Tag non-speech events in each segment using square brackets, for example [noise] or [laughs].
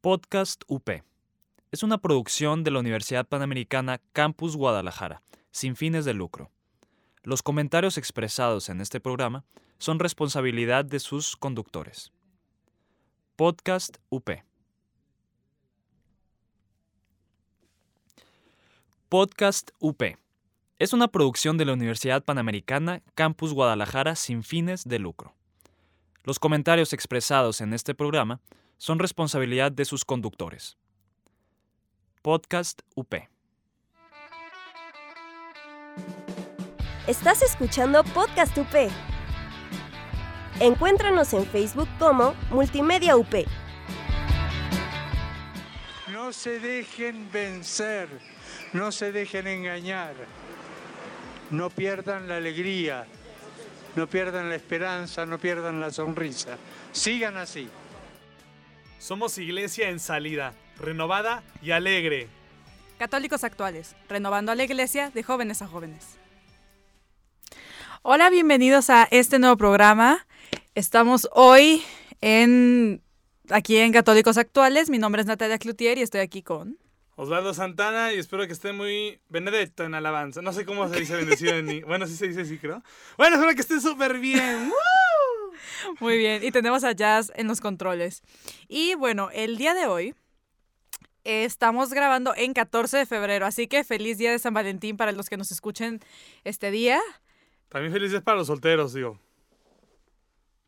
Podcast UP. Es una producción de la Universidad Panamericana Campus Guadalajara, sin fines de lucro. Los comentarios expresados en este programa son responsabilidad de sus conductores. Podcast UP. Podcast UP. Es una producción de la Universidad Panamericana Campus Guadalajara sin fines de lucro. Los comentarios expresados en este programa son responsabilidad de sus conductores. Podcast UP. Estás escuchando Podcast UP. Encuéntranos en Facebook como Multimedia UP. No se dejen vencer, no se dejen engañar, no pierdan la alegría, no pierdan la esperanza, no pierdan la sonrisa. Sigan así. Somos iglesia en salida, renovada y alegre. Católicos actuales, renovando a la iglesia de jóvenes a jóvenes. Hola, bienvenidos a este nuevo programa. Estamos hoy en aquí en Católicos Actuales. Mi nombre es Natalia Cloutier y estoy aquí con Osvaldo Santana y espero que esté muy benedetto en alabanza. No sé cómo se dice bendecido en ni- Bueno, sí se dice así, creo. Bueno, espero que esté súper bien. [laughs] Muy bien, y tenemos a Jazz en los controles. Y bueno, el día de hoy estamos grabando en 14 de febrero, así que feliz día de San Valentín para los que nos escuchen este día. También felices para los solteros, digo.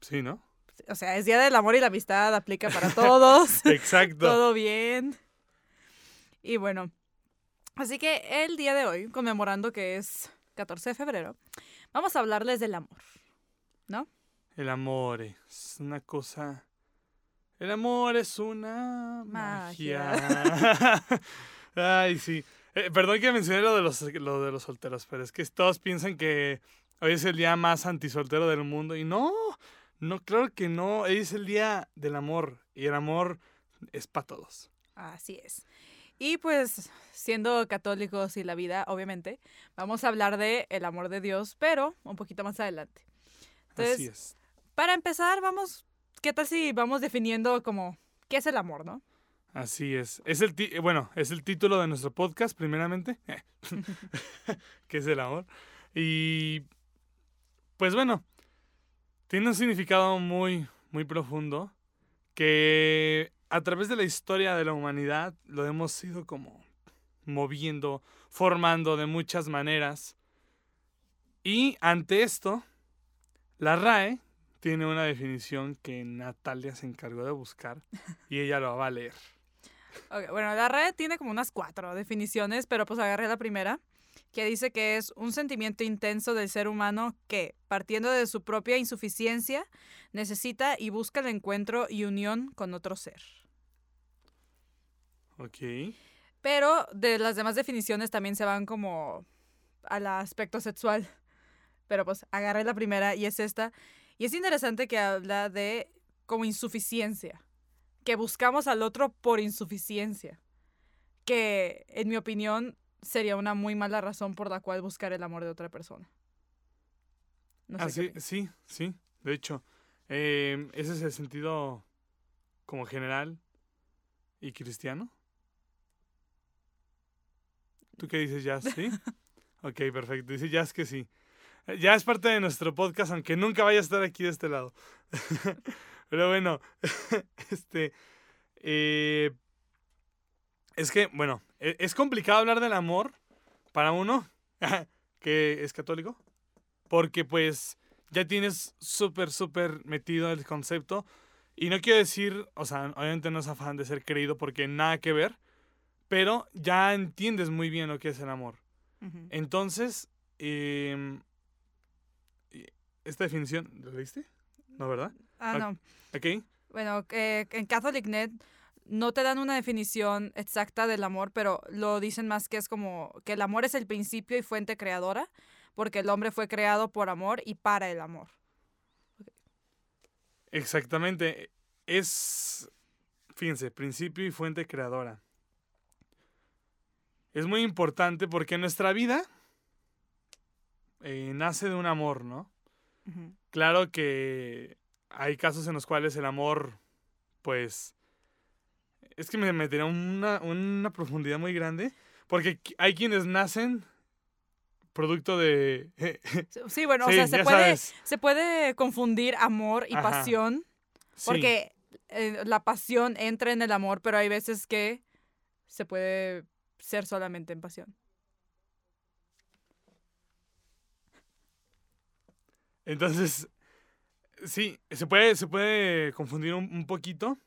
Sí, ¿no? O sea, es día del amor y la amistad, aplica para todos. [laughs] Exacto. Todo bien. Y bueno, así que el día de hoy, conmemorando que es 14 de febrero, vamos a hablarles del amor, ¿no? El amor es una cosa. El amor es una Magia. magia. [laughs] Ay, sí. Eh, perdón que mencioné lo de, los, lo de los solteros, pero es que todos piensan que hoy es el día más antisoltero del mundo. Y no, no, claro que no. Hoy es el día del amor. Y el amor es para todos. Así es. Y pues, siendo católicos y la vida, obviamente, vamos a hablar de el amor de Dios, pero un poquito más adelante. Entonces, Así es. Para empezar, vamos, ¿qué tal si vamos definiendo como qué es el amor, no? Así es. Es el bueno, es el título de nuestro podcast, primeramente. [laughs] que es el amor. Y pues bueno, tiene un significado muy, muy profundo que a través de la historia de la humanidad lo hemos ido como moviendo, formando de muchas maneras. Y ante esto, la RAE tiene una definición que Natalia se encargó de buscar [laughs] y ella lo va a leer. Ok, bueno, la red tiene como unas cuatro definiciones, pero pues agarré la primera, que dice que es un sentimiento intenso del ser humano que, partiendo de su propia insuficiencia, necesita y busca el encuentro y unión con otro ser. Ok. Pero de las demás definiciones también se van como al aspecto sexual. Pero pues agarré la primera y es esta. Y es interesante que habla de como insuficiencia. Que buscamos al otro por insuficiencia. Que en mi opinión sería una muy mala razón por la cual buscar el amor de otra persona. No sé Ah, sí, sí, sí. De hecho, eh, ese es el sentido como general y cristiano. ¿Tú qué dices, Jazz? ¿Sí? [laughs] ok, perfecto. Dice Jazz que sí. Ya es parte de nuestro podcast, aunque nunca vaya a estar aquí de este lado. [laughs] Pero bueno, [laughs] este... eh, es que, bueno, e- es complicado hablar del amor para uno [laughs] que es católico. Porque pues ya tienes súper, súper metido el concepto. Y no quiero decir, o sea, obviamente no es afán de ser creído porque nada que ver. Pero ya entiendes muy bien lo que es el amor. Entonces, em, esta definición, ¿la leíste? ¿No, verdad? Ah, no. Ok. Bueno, que en CatholicNet no te dan una definición exacta del amor, pero lo dicen más que es como que el amor es el principio y fuente creadora, porque el hombre fue creado por amor y para el amor. Exactamente. Es, fíjense, principio y fuente creadora. Es muy importante porque nuestra vida eh, nace de un amor, ¿no? Claro que hay casos en los cuales el amor, pues, Es que me metería una, una profundidad muy grande. Porque hay quienes nacen producto de. [laughs] Sí, bueno, Sí, o sea, se puede, se puede confundir amor y Ajá. pasión, Sí. porque eh, la pasión entra en el amor, pero hay veces que se puede ser solamente en pasión. Entonces, sí, se puede, se puede confundir un, un poquito,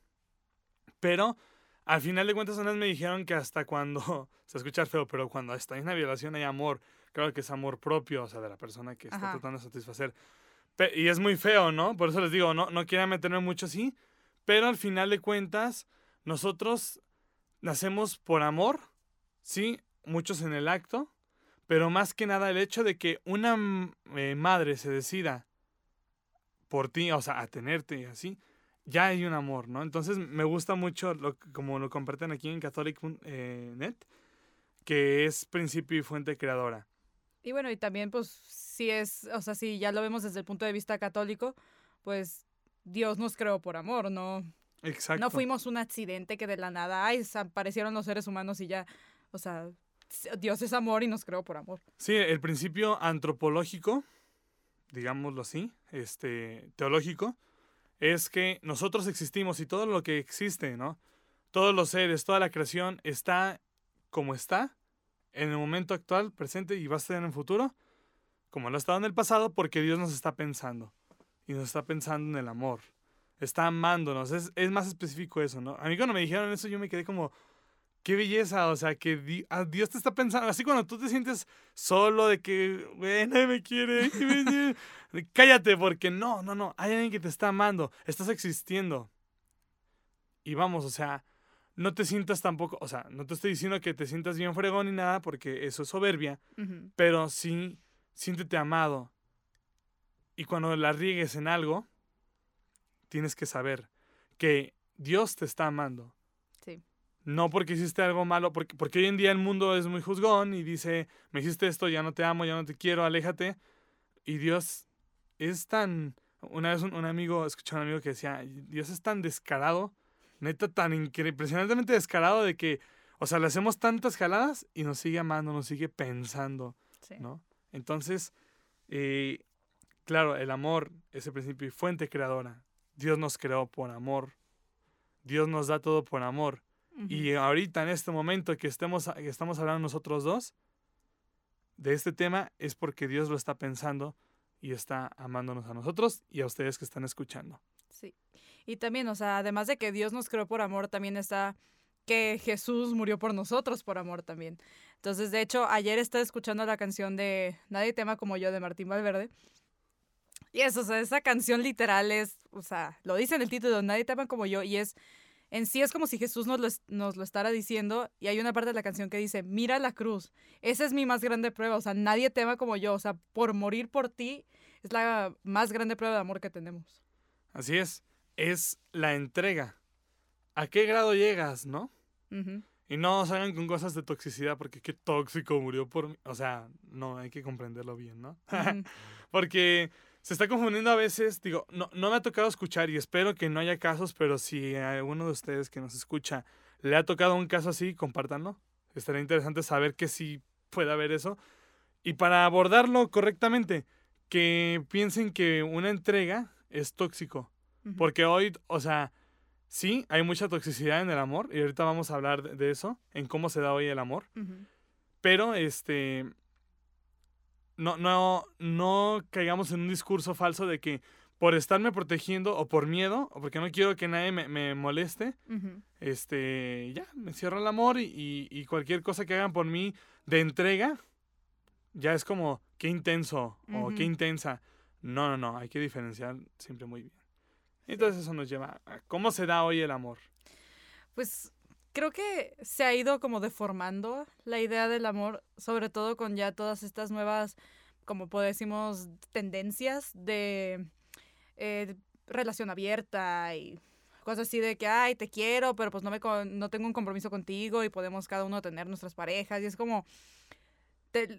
pero al final de cuentas unas me dijeron que hasta cuando, [laughs] se escucha feo, pero cuando está en una violación hay amor, claro que es amor propio, o sea, de la persona que está Ajá. tratando de satisfacer. Pe- y es muy feo, ¿no? Por eso les digo, no, no quiero meterme mucho así, pero al final de cuentas, nosotros nacemos por amor, sí, muchos en el acto, pero más que nada el hecho de que una eh, madre se decida por ti, o sea, a tenerte y así, ya hay un amor, ¿no? Entonces me gusta mucho, lo, que- como lo comparten aquí en Catholic.net, que es principio y fuente creadora. Y bueno, y también, pues, si es, o sea, si ya lo vemos desde el punto de vista católico, pues Dios nos creó por amor, no, Exacto. no fuimos un accidente que de la nada, ay, se aparecieron los seres humanos y ya, o sea, Dios es amor y nos creó por amor. Sí, el principio antropológico, digámoslo así, este, teológico, es que nosotros existimos y todo lo que existe, ¿no? Todos los seres, toda la creación está como está en el momento actual, presente y va a estar en el futuro, como lo ha estado en el pasado, porque Dios nos está pensando y nos está pensando en el amor. Está amándonos, es, es más específico eso, ¿no? A mí cuando me dijeron eso yo me quedé como, qué belleza, o sea, que di- ah, Dios te está pensando, así cuando tú te sientes solo de que, güey, nadie me quiere, [laughs] cállate, porque no, no, no, hay alguien que te está amando, estás existiendo. Y vamos, o sea, no te sientas tampoco, o sea, no te estoy diciendo que te sientas bien fregón ni nada, porque eso es soberbia, pero sí, siéntete amado. Y cuando la riegues en algo, tienes que saber que Dios te está amando. No porque hiciste algo malo, porque, porque hoy en día el mundo es muy juzgón y dice, me hiciste esto, ya no te amo, ya no te quiero, aléjate. Y Dios es tan... Una vez un, un amigo, escuché a un amigo que decía, Dios es tan descarado, neta tan impresionantemente descarado de que, o sea, le hacemos tantas jaladas y nos sigue amando, nos sigue pensando, Sí. ¿no? Entonces, eh, claro, el amor es el principio y fuente creadora. Dios nos creó por amor. Dios nos da todo por amor. Y ahorita, en este momento que, estemos, que estamos hablando nosotros dos de este tema, es porque Dios lo está pensando y está amándonos a nosotros y a ustedes que están escuchando. Sí. Y también, o sea, además de que Dios nos creó por amor, también está que Jesús murió por nosotros por amor también. Entonces, de hecho, ayer estaba escuchando la canción de Nadie tema como yo de Martín Valverde. Y eso, o sea, esa canción literal es, o sea, lo dice en el título, Nadie tema como yo, y es, en sí es como si Jesús nos lo, nos lo estará diciendo, y hay una parte de la canción que dice, mira la cruz, esa es mi más grande prueba, o sea, nadie tema como yo, o sea, por morir por ti es la más grande prueba de amor que tenemos. Así es, es la entrega. ¿A qué grado llegas, no? Y no salgan con cosas de toxicidad porque qué tóxico murió por mí. O sea, no, hay que comprenderlo bien, ¿no? [laughs] Porque se está confundiendo a veces, digo, no, no me ha tocado escuchar y espero que no haya casos, pero si a alguno de ustedes que nos escucha le ha tocado un caso así, compártanlo. Estaría interesante saber que sí puede haber eso. Y para abordarlo correctamente, que piensen que una entrega es tóxico. Porque hoy, o sea, sí, hay mucha toxicidad en el amor, y ahorita vamos a hablar de- eso, en cómo se da hoy el amor. Pero, este, no, no, no caigamos en un discurso falso de que por estarme protegiendo o por miedo o porque no quiero que nadie me, me moleste, este, ya, me cierro el amor y, y- y cualquier cosa que hagan por mí de entrega, ya es como, qué intenso o qué intensa. No, no, no, hay que diferenciar siempre muy bien. Entonces eso nos lleva a cómo se da hoy el amor. Pues creo que se ha ido como deformando la idea del amor, sobre todo con ya todas estas nuevas, como decimos, tendencias de eh, relación abierta y cosas así de que, ay, te quiero, pero pues no, me no tengo un compromiso contigo y podemos cada uno tener nuestras parejas. Y es como,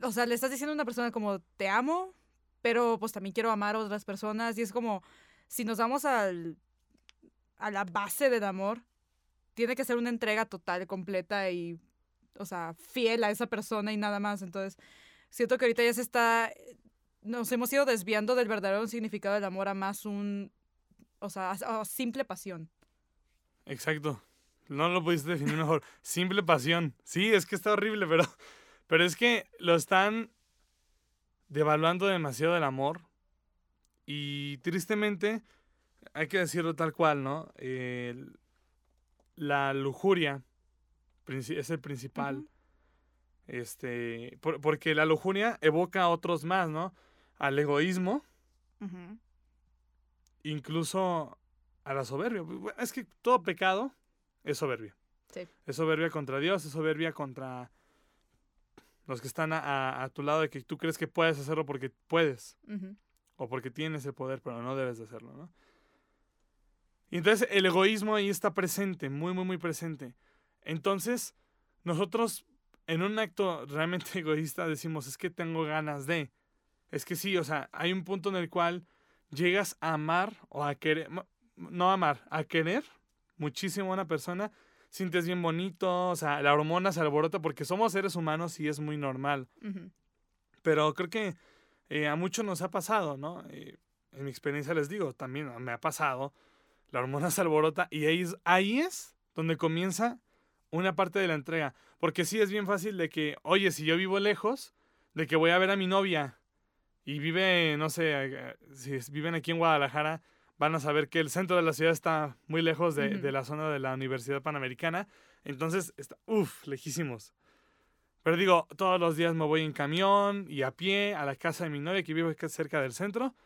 o sea, le estás diciendo a una persona como, te amo, pero pues también quiero amar a otras personas. Y es como, si nos vamos al, a la base del amor, tiene que ser una entrega total, completa y, o sea, fiel a esa persona y nada más. Entonces, siento que ahorita ya se está, nos hemos ido desviando del verdadero significado del amor a más un, o sea, a, simple pasión. Exacto. No lo pudiste definir mejor. [laughs] Simple pasión. Sí, es que está horrible, pero, pero es que lo están devaluando demasiado el amor. Y tristemente, hay que decirlo tal cual, ¿no? La lujuria es el principal. Este, por- porque la lujuria evoca a otros más, ¿no? Al egoísmo, incluso a la soberbia. Es que todo pecado es soberbia. Sí. Es soberbia contra Dios, es soberbia contra los que están a, a- a tu lado de que tú crees que puedes hacerlo porque puedes o porque tienes el poder, pero no debes de hacerlo, ¿no? Y entonces el egoísmo ahí está presente, muy, muy, muy presente. Entonces, nosotros en un acto realmente [laughs] egoísta decimos, es que tengo ganas de. Es que sí, o sea, hay un punto en el cual llegas a amar o a querer, no amar, a querer muchísimo a una persona, sientes bien bonito, o sea, la hormona se alborota porque somos seres humanos y es muy normal. Pero creo que eh, a muchos nos ha pasado, ¿no? Eh, en mi experiencia les digo, también me ha pasado, la hormona se alborota y ahí es, ahí es donde comienza una parte de la entrega. Porque sí es bien fácil de que, oye, si yo vivo lejos, de que voy a ver a mi novia y vive, no sé, eh, si viven aquí en Guadalajara, van a saber que el centro de la ciudad está muy lejos de, de la zona de la Universidad Panamericana. Entonces, está, uff, lejísimos. Pero digo, todos los días me voy en camión y a pie a la casa de mi novia que vive cerca del centro.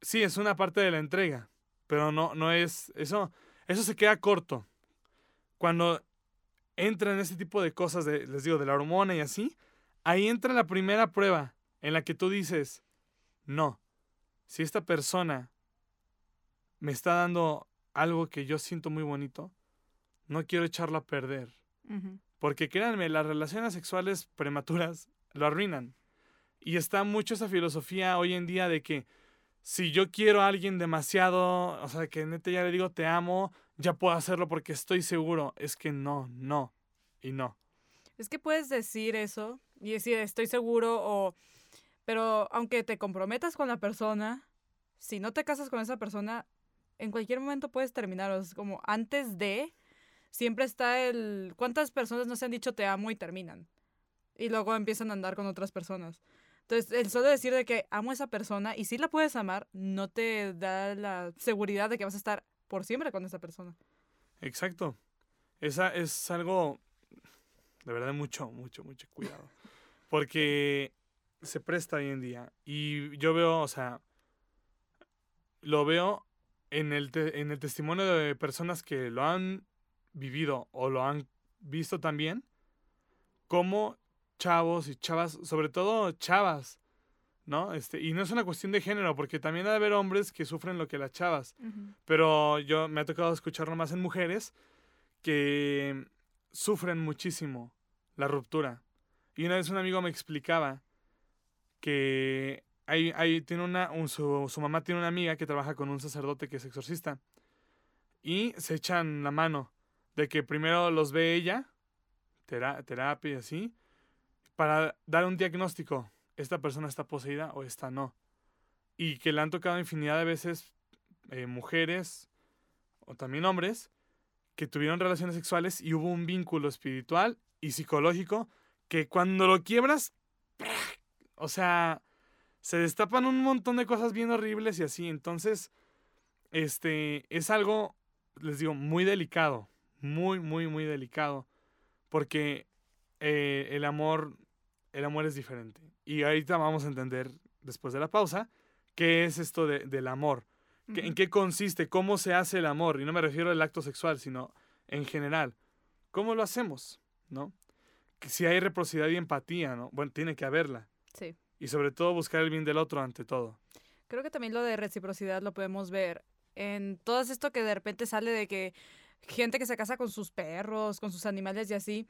Sí, es una parte de la entrega, pero no, no es eso. Eso se queda corto. Cuando entra en este tipo de cosas, de, les digo, de la hormona y así, ahí entra la primera prueba en la que tú dices, no, si esta persona me está dando algo que yo siento muy bonito, no quiero echarlo a perder. Porque créanme, las relaciones sexuales prematuras lo arruinan. Y está mucho esa filosofía hoy en día de que si yo quiero a alguien demasiado, o sea, que neta ya le digo te amo, ya puedo hacerlo porque estoy seguro. Es que no, no y no. Es que puedes decir eso y decir estoy seguro o... Pero aunque te comprometas con la persona, si no te casas con esa persona, en cualquier momento puedes terminar. O sea, como antes de, siempre está el... ¿Cuántas personas no se han dicho te amo y terminan? Y luego empiezan a andar con otras personas. Entonces, el solo decir de que amo a esa persona y si la puedes amar, no te da la seguridad de que vas a estar por siempre con esa persona. Exacto. Esa es algo de verdad mucho, mucho, mucho cuidado. Porque se presta hoy en día. Y yo veo, o sea, lo veo en el, te- en el testimonio de personas que lo han vivido o lo han visto también, como chavos y chavas, sobre todo chavas, ¿no? Este, y no es una cuestión de género, porque también ha de haber hombres que sufren lo que las chavas pero yo me ha tocado escucharlo más en mujeres que sufren muchísimo la ruptura. Y una vez un amigo me explicaba que hay, hay- tiene una, un- su, su mamá tiene una amiga que trabaja con un sacerdote que es exorcista. Y se echan la mano de que primero los ve ella, tera- terapia y así, para dar un diagnóstico. Esta persona está poseída o esta no. Y que le han tocado infinidad de veces eh, mujeres o también hombres que tuvieron relaciones sexuales y hubo un vínculo espiritual y psicológico que cuando lo quiebras, o sea, se destapan un montón de cosas bien horribles y así. Entonces, este es algo, les digo, muy delicado, muy, muy, muy delicado, porque eh, el amor, el amor es diferente. Y ahorita vamos a entender, después de la pausa, qué es esto de- del amor. ¿Qué- ¿En qué consiste? ¿Cómo se hace el amor? Y no me refiero al acto sexual, sino en general. ¿Cómo lo hacemos? ¿No? Que si hay reciprocidad y empatía, ¿no? Bueno, tiene que haberla. Sí. Y sobre todo buscar el bien del otro ante todo. Creo que también lo de reciprocidad lo podemos ver en todo esto que de repente sale de que gente que se casa con sus perros, con sus animales y así.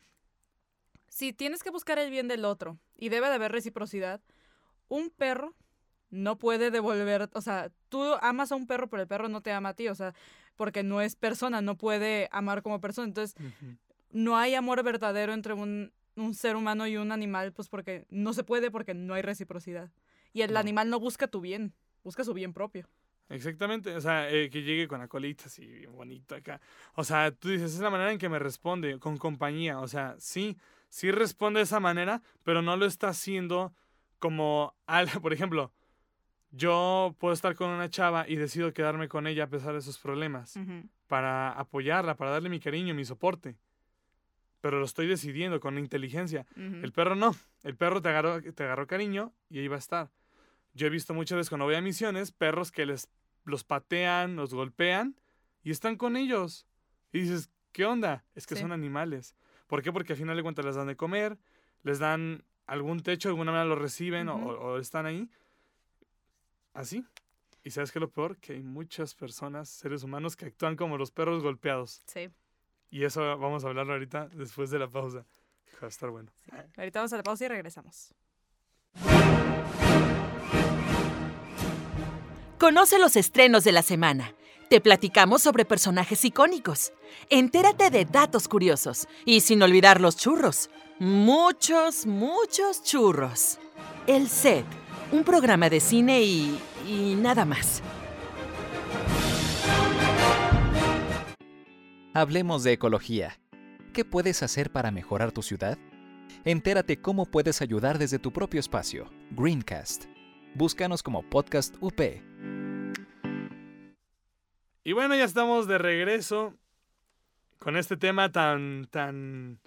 Si tienes que buscar el bien del otro y debe de haber reciprocidad, un perro no puede devolver, o sea, tú amas a un perro, pero el perro no te ama a ti, o sea, porque no es persona, no puede amar como persona. Entonces, no hay amor verdadero entre un, un ser humano y un animal, pues porque no se puede, porque no hay reciprocidad. Y el No. animal no busca tu bien, busca su bien propio. Exactamente, o sea, eh, que llegue con la colita así, bonito acá. O sea, tú dices, es la manera en que me responde, con compañía. O sea, sí, sí responde de esa manera, pero no lo está haciendo como, al, [laughs] por ejemplo, yo puedo estar con una chava y decido quedarme con ella a pesar de sus problemas, para apoyarla, para darle mi cariño, mi soporte. Pero lo estoy decidiendo con inteligencia. El perro no. El perro te agarró, te agarró cariño y ahí va a estar. Yo he visto muchas veces cuando voy a misiones perros que les los patean, los golpean y están con ellos. Y dices, ¿qué onda? Es que Sí. son animales. ¿Por qué? Porque al final de cuentas les dan de comer, les dan algún techo, de alguna manera lo reciben o- Ujú. o, o están ahí. Así. Y sabes qué es lo peor? Que hay muchas personas, seres humanos, que actúan como los perros golpeados. Sí. Y eso vamos a hablarlo ahorita después de la pausa. Va a estar bueno. Ahorita vamos a la pausa y regresamos. Conoce los estrenos de la semana. Te platicamos sobre personajes icónicos. Entérate de datos curiosos. Y sin olvidar los churros. Muchos, muchos churros. El Set, un programa de cine y... y nada más. Hablemos de ecología. ¿Qué puedes hacer para mejorar tu ciudad? Entérate cómo puedes ayudar desde tu propio espacio. Greencast. Búscanos como Podcast UP. Y bueno, ya estamos de regreso con este tema tan, tan,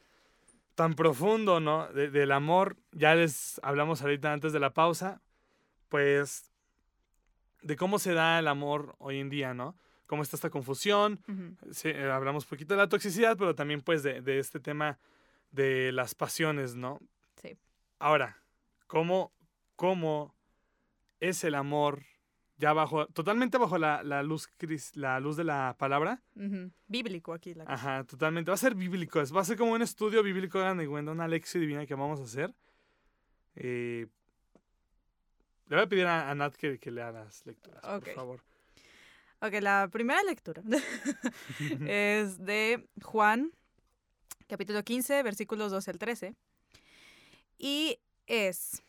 tan profundo, ¿no? De- del amor. Ya les hablamos ahorita antes de la pausa, pues, de cómo se da el amor hoy en día, ¿no? Cómo está esta confusión. Sí, eh, hablamos un poquito de la toxicidad, pero también, pues, de, de este tema de las pasiones, ¿no? Sí. Ahora, ¿cómo, cómo es el amor ya bajo, totalmente bajo la, la luz, cris- la luz de la palabra? Bíblico aquí la cosa. Ajá, totalmente. Va a ser bíblico. Va a ser como un estudio bíblico, hagan de cuenta, una lección divina que vamos a hacer. Eh, le voy a pedir a, a Nat que, que lea las lecturas, Ok. por favor. Ok, la primera lectura [laughs] [laughs] es de Juan, capítulo 15, versículos 12 al 13. Y es,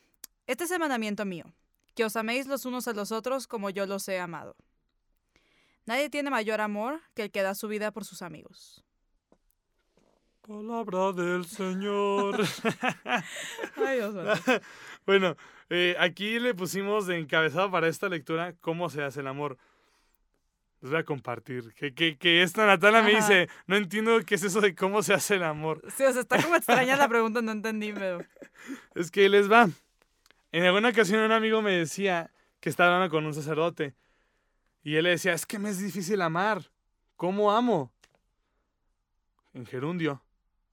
este es el mandamiento mío, que os améis los unos a los otros como yo los he amado. Nadie tiene mayor amor que el que da su vida por sus amigos. Palabra del Señor. [laughs] Ay, [laughs] bueno, eh, aquí le pusimos de encabezado para esta lectura cómo se hace el amor. Les voy a compartir. Que, que, que esta Natana me Ajá. dice, no entiendo qué es eso de cómo se hace el amor. Sí, o sea, está como extraña la pregunta, no entendí, pero... [laughs] Es que les va. En alguna ocasión un amigo me decía que estaba hablando con un sacerdote. Y él le decía, es que me es difícil amar. ¿Cómo amo? En gerundio.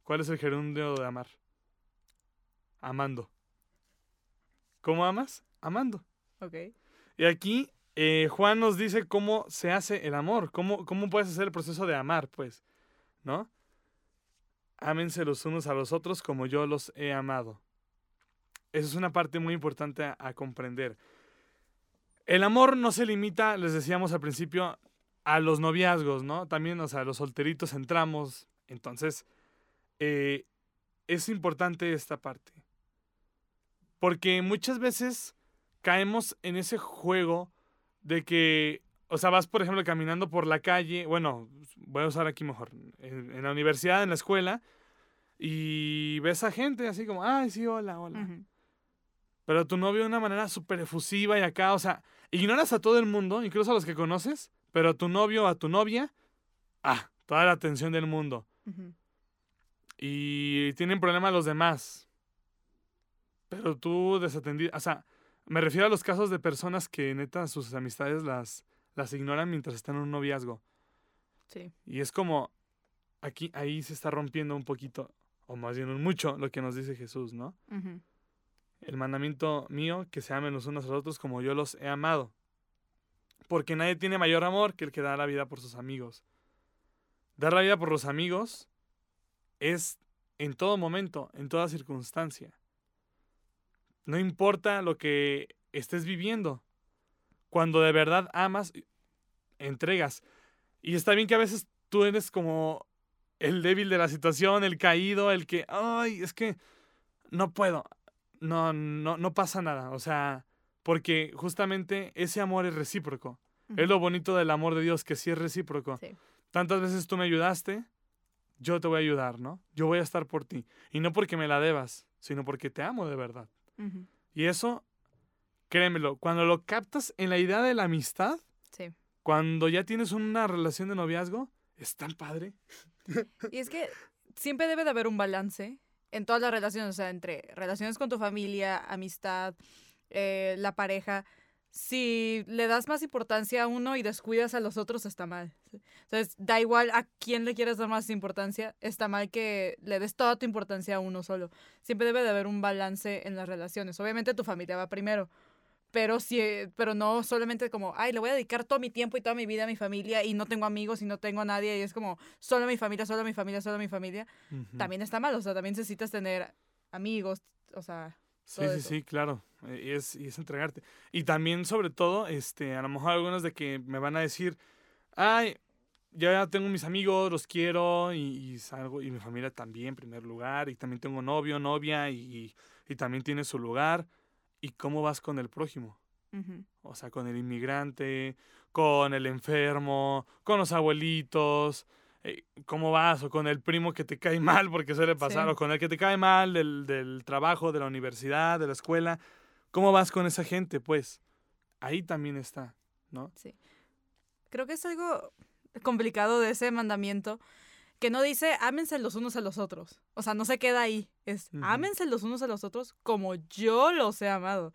¿Cuál es el gerundio de amar? Amando. ¿Cómo amas? Amando. Ok. Y aquí eh, Juan nos dice cómo se hace el amor, cómo, cómo puedes hacer el proceso de amar, pues, ¿no? Ámense los unos a los otros como yo los he amado. Esa es una parte muy importante a, comprender. El amor no se limita, les decíamos al principio, a los noviazgos, ¿no? También, o sea, los solteritos entramos. Entonces, eh, es importante esta parte. Porque muchas veces caemos en ese juego de que, o sea, vas, por ejemplo, caminando por la calle, bueno, voy a usar aquí mejor, en, la universidad, en la escuela, y ves a gente así como, ay, sí, hola, hola. Pero tu novio de una manera súper efusiva y acá, o sea, ignoras a todo el mundo, incluso a los que conoces, pero a tu novio o a tu novia, ah, toda la atención del mundo. Y tienen problema los demás. Pero tú desatendido, o sea, me refiero a los casos de personas que neta sus amistades las, las ignoran mientras están en un noviazgo. Sí. Y es como, aquí, ahí se está rompiendo un poquito, o más bien un mucho, lo que nos dice Jesús, ¿no? Ujú. El mandamiento mío, que se amen los unos a los otros como yo los he amado. Porque nadie tiene mayor amor que el que da la vida por sus amigos. Dar la vida por los amigos es en todo momento, en toda circunstancia. No importa lo que estés viviendo. Cuando de verdad amas, entregas. Y está bien que a veces tú eres como el débil de la situación, el caído, el que, ay, es que no puedo. No, no, no pasa nada. O sea, porque justamente ese amor es recíproco. Es lo bonito del amor de Dios, que sí es recíproco. Sí. Tantas veces tú me ayudaste, yo te voy a ayudar, ¿no? Yo voy a estar por ti. Y no porque me la debas, sino porque te amo de verdad. Y eso, créemelo, cuando lo captas en la idea de la amistad, Sí. cuando ya tienes una relación de noviazgo, es tan padre. Y es que siempre debe de haber un balance en todas las relaciones, o sea, entre relaciones con tu familia, amistad, eh, la pareja. Si le das más importancia a uno y descuidas a los otros, está mal. Entonces, da igual a quién le quieres dar más importancia, está mal que le des toda tu importancia a uno solo. Siempre debe de haber un balance en las relaciones. Obviamente tu familia va primero, pero, si, pero no solamente como, ay, le voy a dedicar todo mi tiempo y toda mi vida a mi familia y no tengo amigos y no tengo a nadie y es como, solo mi familia, solo mi familia, solo mi familia. También está mal, o sea, también necesitas tener amigos, o sea, Sí, todo sí, eso. sí, claro. eh, Y es, y es entregarte. Y también, sobre todo, este, a lo mejor algunos de que me van a decir, ay, yo ya tengo mis amigos, los quiero, y, y salgo, y mi familia también, en primer lugar, y también tengo novio, novia, y, y también tiene su lugar. ¿Y cómo vas con el prójimo? Ujú. O sea, con el inmigrante, con el enfermo, con los abuelitos. eh, ¿Cómo vas? O con el primo que te cae [laughs] mal, porque suele pasar, Sí. o con el que te cae mal del, del trabajo, de la universidad, de la escuela. ¿Cómo vas con esa gente? Pues ahí también está, ¿no? Creo que es algo complicado de ese mandamiento que no dice ámense los unos a los otros. O sea, no se queda ahí. Es Ujú. ámense los unos a los otros como yo los he amado.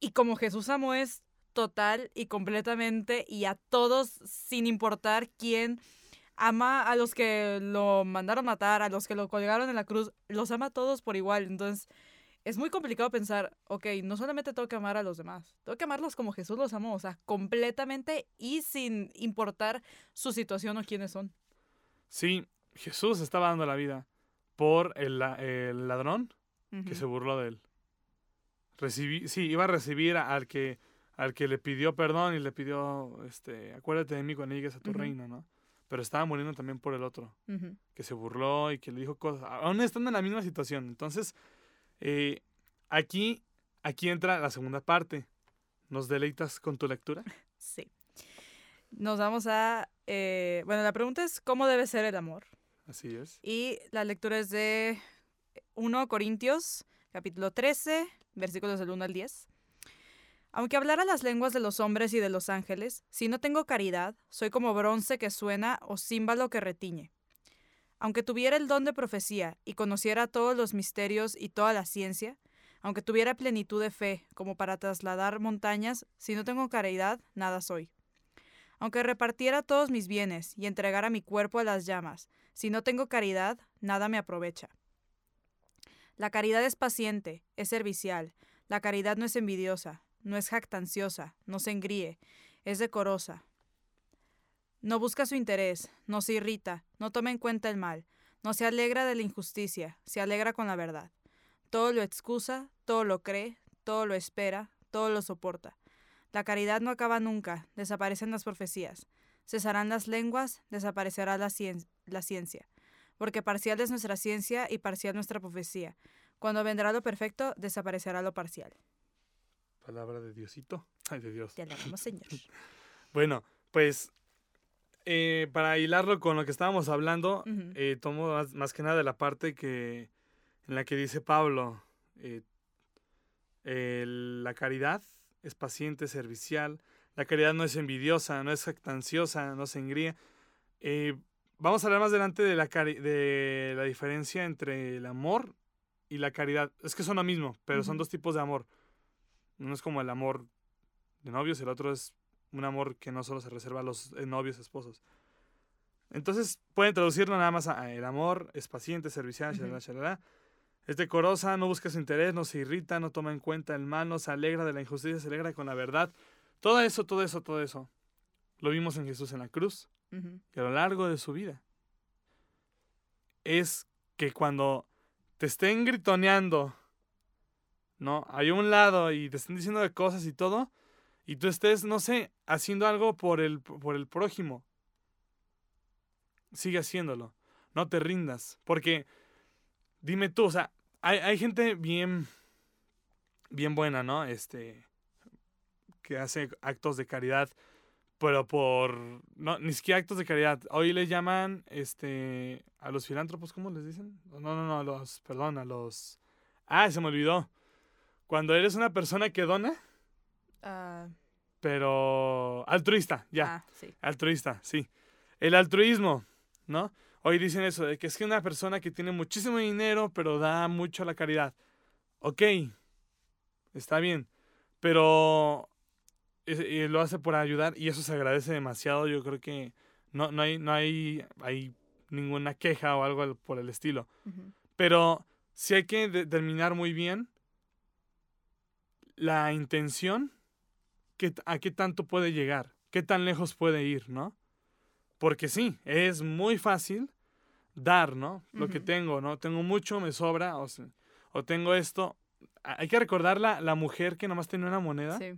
Y como Jesús amó es total y completamente y a todos sin importar quién ama a los que lo mandaron matar, a los que lo colgaron en la cruz, los ama a todos por igual. Entonces, es muy complicado pensar, ok, no solamente tengo que amar a los demás, tengo que amarlos como Jesús los amó, o sea, completamente y sin importar su situación o quiénes son. Sí, Jesús estaba dando la vida por el, el ladrón que se burló de él. Recibí, sí, iba a recibir a- al que, al que le pidió perdón y le pidió, este, acuérdate de mí cuando llegues a tu reino, ¿no? Pero estaba muriendo también por el otro, que se burló y que le dijo cosas, aún estando en la misma situación. Entonces, eh, aquí, aquí entra la segunda parte. ¿Nos deleitas con tu lectura? [laughs] Sí. Nos vamos a... eh, bueno, la pregunta es, ¿cómo debe ser el amor? Así es. Y la lectura es de 1 Corintios, capítulo 13, versículos del 1 al 10. Aunque hablara las lenguas de los hombres y de los ángeles, si no tengo caridad, soy como bronce que suena o címbalo que retiñe. Aunque tuviera el don de profecía y conociera todos los misterios y toda la ciencia, aunque tuviera plenitud de fe como para trasladar montañas, si no tengo caridad, nada soy. Aunque repartiera todos mis bienes y entregara mi cuerpo a las llamas, si no tengo caridad, nada me aprovecha. La caridad es paciente, es servicial. La caridad no es envidiosa, no es jactanciosa, no se engríe, es decorosa. No busca su interés, no se irrita, no toma en cuenta el mal, no se alegra de la injusticia, se alegra con la verdad. Todo lo excusa, todo lo cree, todo lo espera, todo lo soporta. La caridad no acaba nunca, desaparecen las profecías. Cesarán las lenguas, desaparecerá la, cien- la ciencia. Porque parcial es nuestra ciencia y parcial nuestra profecía. Cuando vendrá lo perfecto, desaparecerá lo parcial. Palabra de Diosito. Ay, de Dios. Te alabamos, Señor. [laughs] Bueno, pues eh, para hilarlo con lo que estábamos hablando, Ujú. eh, tomo más, más que nada de la parte que en la que dice Pablo, eh, el- la caridad es paciente, servicial, la caridad no es envidiosa, no es jactanciosa, no se engría. Eh, vamos a hablar más adelante de la, de la diferencia entre el amor y la caridad. Es que son lo mismo, pero son dos tipos de amor. Uno es como el amor de novios, el otro es un amor que no solo se reserva a los eh, novios, esposos. Entonces, pueden traducirlo nada más a a el amor es paciente, servicial, shalala, shalala. Es decorosa, no busca su interés, no se irrita, no toma en cuenta el mal, no se alegra de la injusticia, se alegra con la verdad. Todo eso, todo eso, todo eso. Lo vimos en Jesús en la cruz y a lo largo de su vida. Es que cuando te estén gritoneando, ¿no? Hay un lado y te estén diciendo de cosas y todo, y tú estés, no sé, haciendo algo por el, por el prójimo, sigue haciéndolo. No te rindas. Porque, dime tú, o sea, hay, hay gente bien, bien buena, ¿no? Este, que hace actos de caridad, pero por, no, ni siquiera actos de caridad. Hoy le llaman, este, a los filántropos, ¿cómo les dicen? No, no, no, a los, perdón, a los, ah, se me olvidó. Cuando eres una persona que dona, Ah, pero altruista, ya. ah, sí. Altruista, sí. El altruismo, ¿no? Hoy dicen eso, de que es que una persona que tiene muchísimo dinero, pero da mucho a la caridad. Ok, está bien, pero y lo hace por ayudar y eso se agradece demasiado. Yo creo que no, no, hay, no hay, hay ninguna queja o algo al- por el estilo. Ujú. Pero sí hay que determinar muy bien la intención, que, a qué tanto puede llegar, qué tan lejos puede ir, ¿no? Porque sí, es muy fácil dar, ¿no? Lo que tengo, ¿no? Tengo mucho, me sobra, o, o tengo esto. Hay que recordar la, la mujer que nomás tenía una moneda Sí.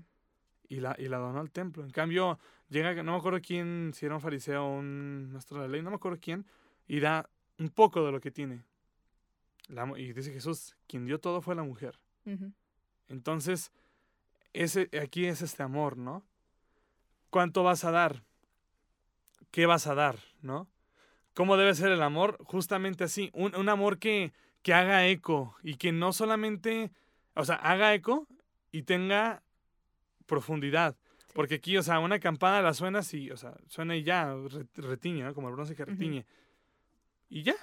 y, la, y la donó al templo. En cambio, llega, no me acuerdo quién, si era un fariseo o un maestro de la ley, no me acuerdo quién, y da un poco de lo que tiene. La y dice Jesús, quien dio todo fue la mujer. Entonces, ese, aquí es este amor, ¿no? ¿Cuánto vas a dar? ¿Qué vas a dar, no? ¿Cómo debe ser el amor? Justamente así, un, un amor que, que haga eco y que no solamente, o sea, haga eco y tenga profundidad. Sí. Porque aquí, o sea, una campana la suena así, o sea, suena y ya, re- retiñe, ¿no? Como el bronce que retiñe. Y ya.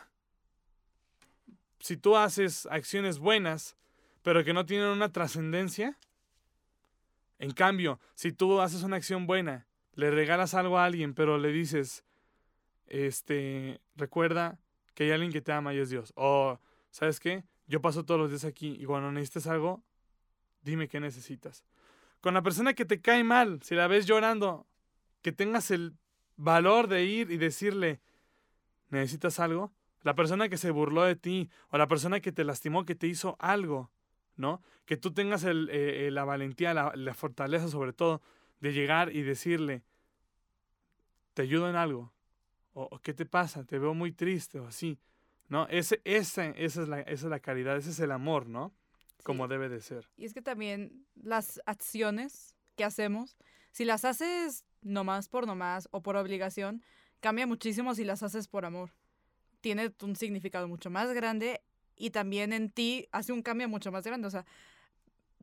Si tú haces acciones buenas, pero que no tienen una trascendencia, en cambio, si tú haces una acción buena, le regalas algo a alguien, pero le dices, este, recuerda que hay alguien que te ama y es Dios. O, ¿sabes qué? Yo paso todos los días aquí y cuando necesites algo, dime qué necesitas. Con la persona que te cae mal, si la ves llorando, que tengas el valor de ir y decirle, ¿necesitas algo? La persona que se burló de ti o la persona que te lastimó, que te hizo algo, ¿no? Que tú tengas el, eh, eh, la valentía, la, la fortaleza sobre todo, de llegar y decirle, te ayudo en algo, o, ¿qué te pasa? Te veo muy triste o así, ¿no? Ese, ese, esa, es la, esa es la caridad, ese es el amor, ¿no? Como debe de ser. Y es que también las acciones que hacemos, si las haces nomás por nomás o por obligación, cambia muchísimo si las haces por amor. Tiene un significado mucho más grande y también en ti hace un cambio mucho más grande. O sea,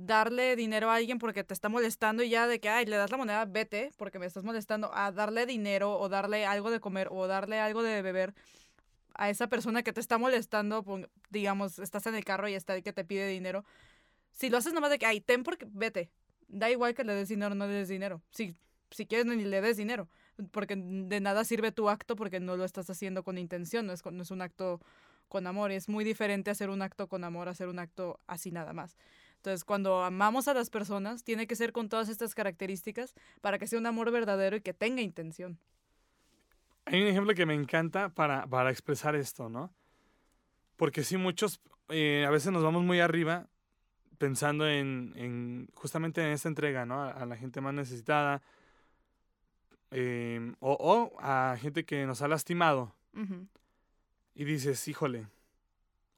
darle dinero a alguien porque te está molestando y ya de que, ay, le das la moneda, vete porque me estás molestando, a darle dinero o darle algo de comer o darle algo de beber a esa persona que te está molestando, digamos, estás en el carro y está el que te pide dinero. Si lo haces nomás de que, ay, ten porque vete. Da igual que le des dinero o no le des dinero. Si, si quieres, ni le des dinero. Porque de nada sirve tu acto porque no lo estás haciendo con intención, no es, no es un acto con amor. Es muy diferente hacer un acto con amor hacer un acto así nada más. Entonces, cuando amamos a las personas, tiene que ser con todas estas características para que sea un amor verdadero y que tenga intención. Hay un ejemplo que me encanta para, para expresar esto, ¿no? Porque sí, muchos eh, a veces nos vamos muy arriba pensando en, en justamente en esta entrega, ¿no? A, a la gente más necesitada em, o, o a gente que nos ha lastimado y dices, híjole,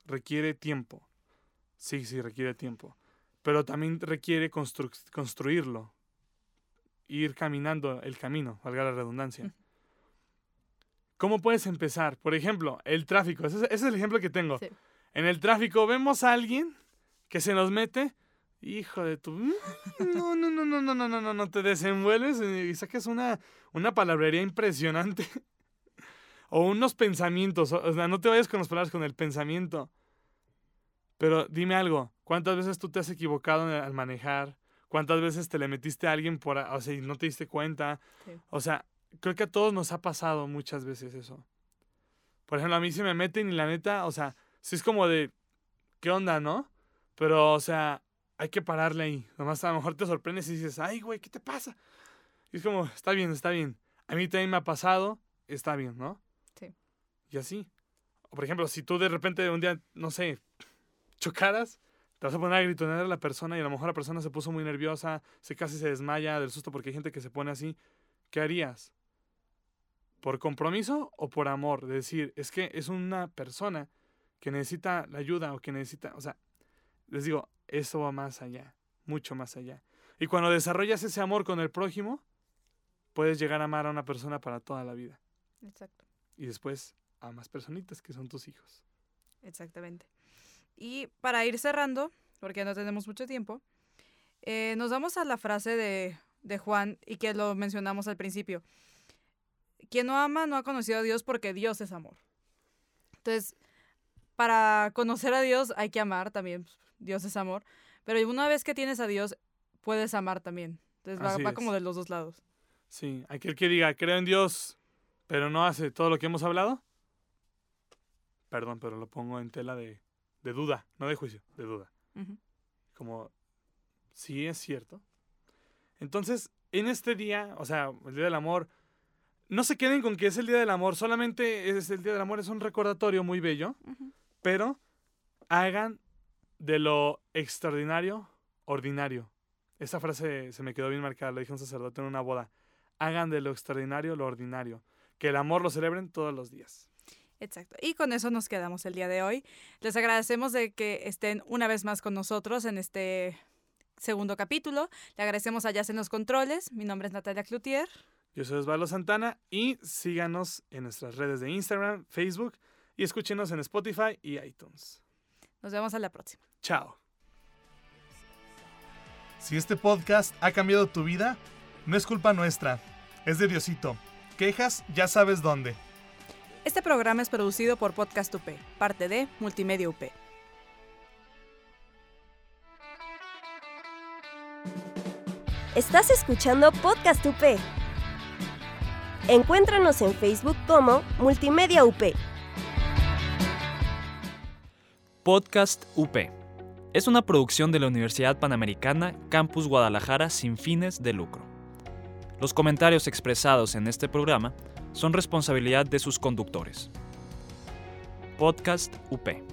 requiere tiempo. Sí, sí, requiere tiempo. Pero también requiere constru- construirlo, ir caminando el camino, valga la redundancia. ¿Cómo puedes empezar? Por ejemplo, el tráfico. Ese es, ese es el ejemplo que tengo. Sí. En el tráfico vemos a alguien que se nos mete. Hijo de tu... No, no, no, no, no, no, no, no, no. Te desenvuelves y sacas una, una palabrería impresionante. [laughs] o unos pensamientos. O sea, no te vayas con las palabras, con el pensamiento. Pero dime algo. ¿Cuántas veces tú te has equivocado al manejar? ¿Cuántas veces te le metiste a alguien por... O sea, y no te diste cuenta? Sí. O sea, creo que a todos nos ha pasado muchas veces eso. Por ejemplo, a mí se me meten y la neta, o sea, sí es como de, ¿qué onda, no? Pero, o sea, hay que pararle ahí. Nomás a lo mejor te sorprendes y dices, ay, güey, ¿qué te pasa? Y es como, está bien, está bien. A mí también me ha pasado, está bien, ¿no? Sí. Y así. O, por ejemplo, si tú de repente un día, no sé, chocaras, te vas a poner a gritonear a la persona y a lo mejor la persona se puso muy nerviosa, se casi se desmaya del susto porque hay gente que se pone así. ¿Qué harías? ¿Por compromiso o por amor? De decir, es que es una persona que necesita la ayuda o que necesita, o sea, les digo, eso va más allá, mucho más allá. Y cuando desarrollas ese amor con el prójimo, puedes llegar a amar a una persona para toda la vida. Exacto. Y después a más personitas que son tus hijos. Exactamente. Y para ir cerrando, porque no tenemos mucho tiempo, eh, nos vamos a la frase de, de Juan y que lo mencionamos al principio. Quien no ama no ha conocido a Dios porque Dios es amor. Entonces, para conocer a Dios hay que amar también. pues, Dios es amor. Pero una vez que tienes a Dios, puedes amar también. Entonces va, va como de los dos lados. Sí, aquel que diga, creo en Dios, pero no hace todo lo que hemos hablado. Perdón, pero lo pongo en tela de, de duda, no de juicio, de duda. Como, sí es cierto. Entonces, en este día, o sea, el Día del Amor, no se queden con que es el Día del Amor, solamente es el Día del Amor, es un recordatorio muy bello, pero hagan de lo extraordinario ordinario. Esa frase se me quedó bien marcada, lo dije a un sacerdote en una boda. Hagan de lo extraordinario lo ordinario. Que el amor lo celebren todos los días. Exacto. Y con eso nos quedamos el día de hoy. Les agradecemos de que estén una vez más con nosotros en este segundo capítulo. Le agradecemos a Jazz en los controles. Mi nombre es Natalia Cloutier. Yo soy Osvaldo Santana y síganos en nuestras redes de Instagram, Facebook y escúchenos en Spotify y iTunes. Nos vemos a la próxima. Chao. Si este podcast ha cambiado tu vida, no es culpa nuestra, es de Diosito. Quejas, ya sabes dónde. Este programa es producido por Podcast UP, parte de Multimedia UP. Estás escuchando Podcast UP. Encuéntranos en Facebook como Multimedia UP. Podcast UP. Es una producción de la Universidad Panamericana Campus Guadalajara sin fines de lucro. Los comentarios expresados en este programa son responsabilidad de sus conductores. Podcast UP.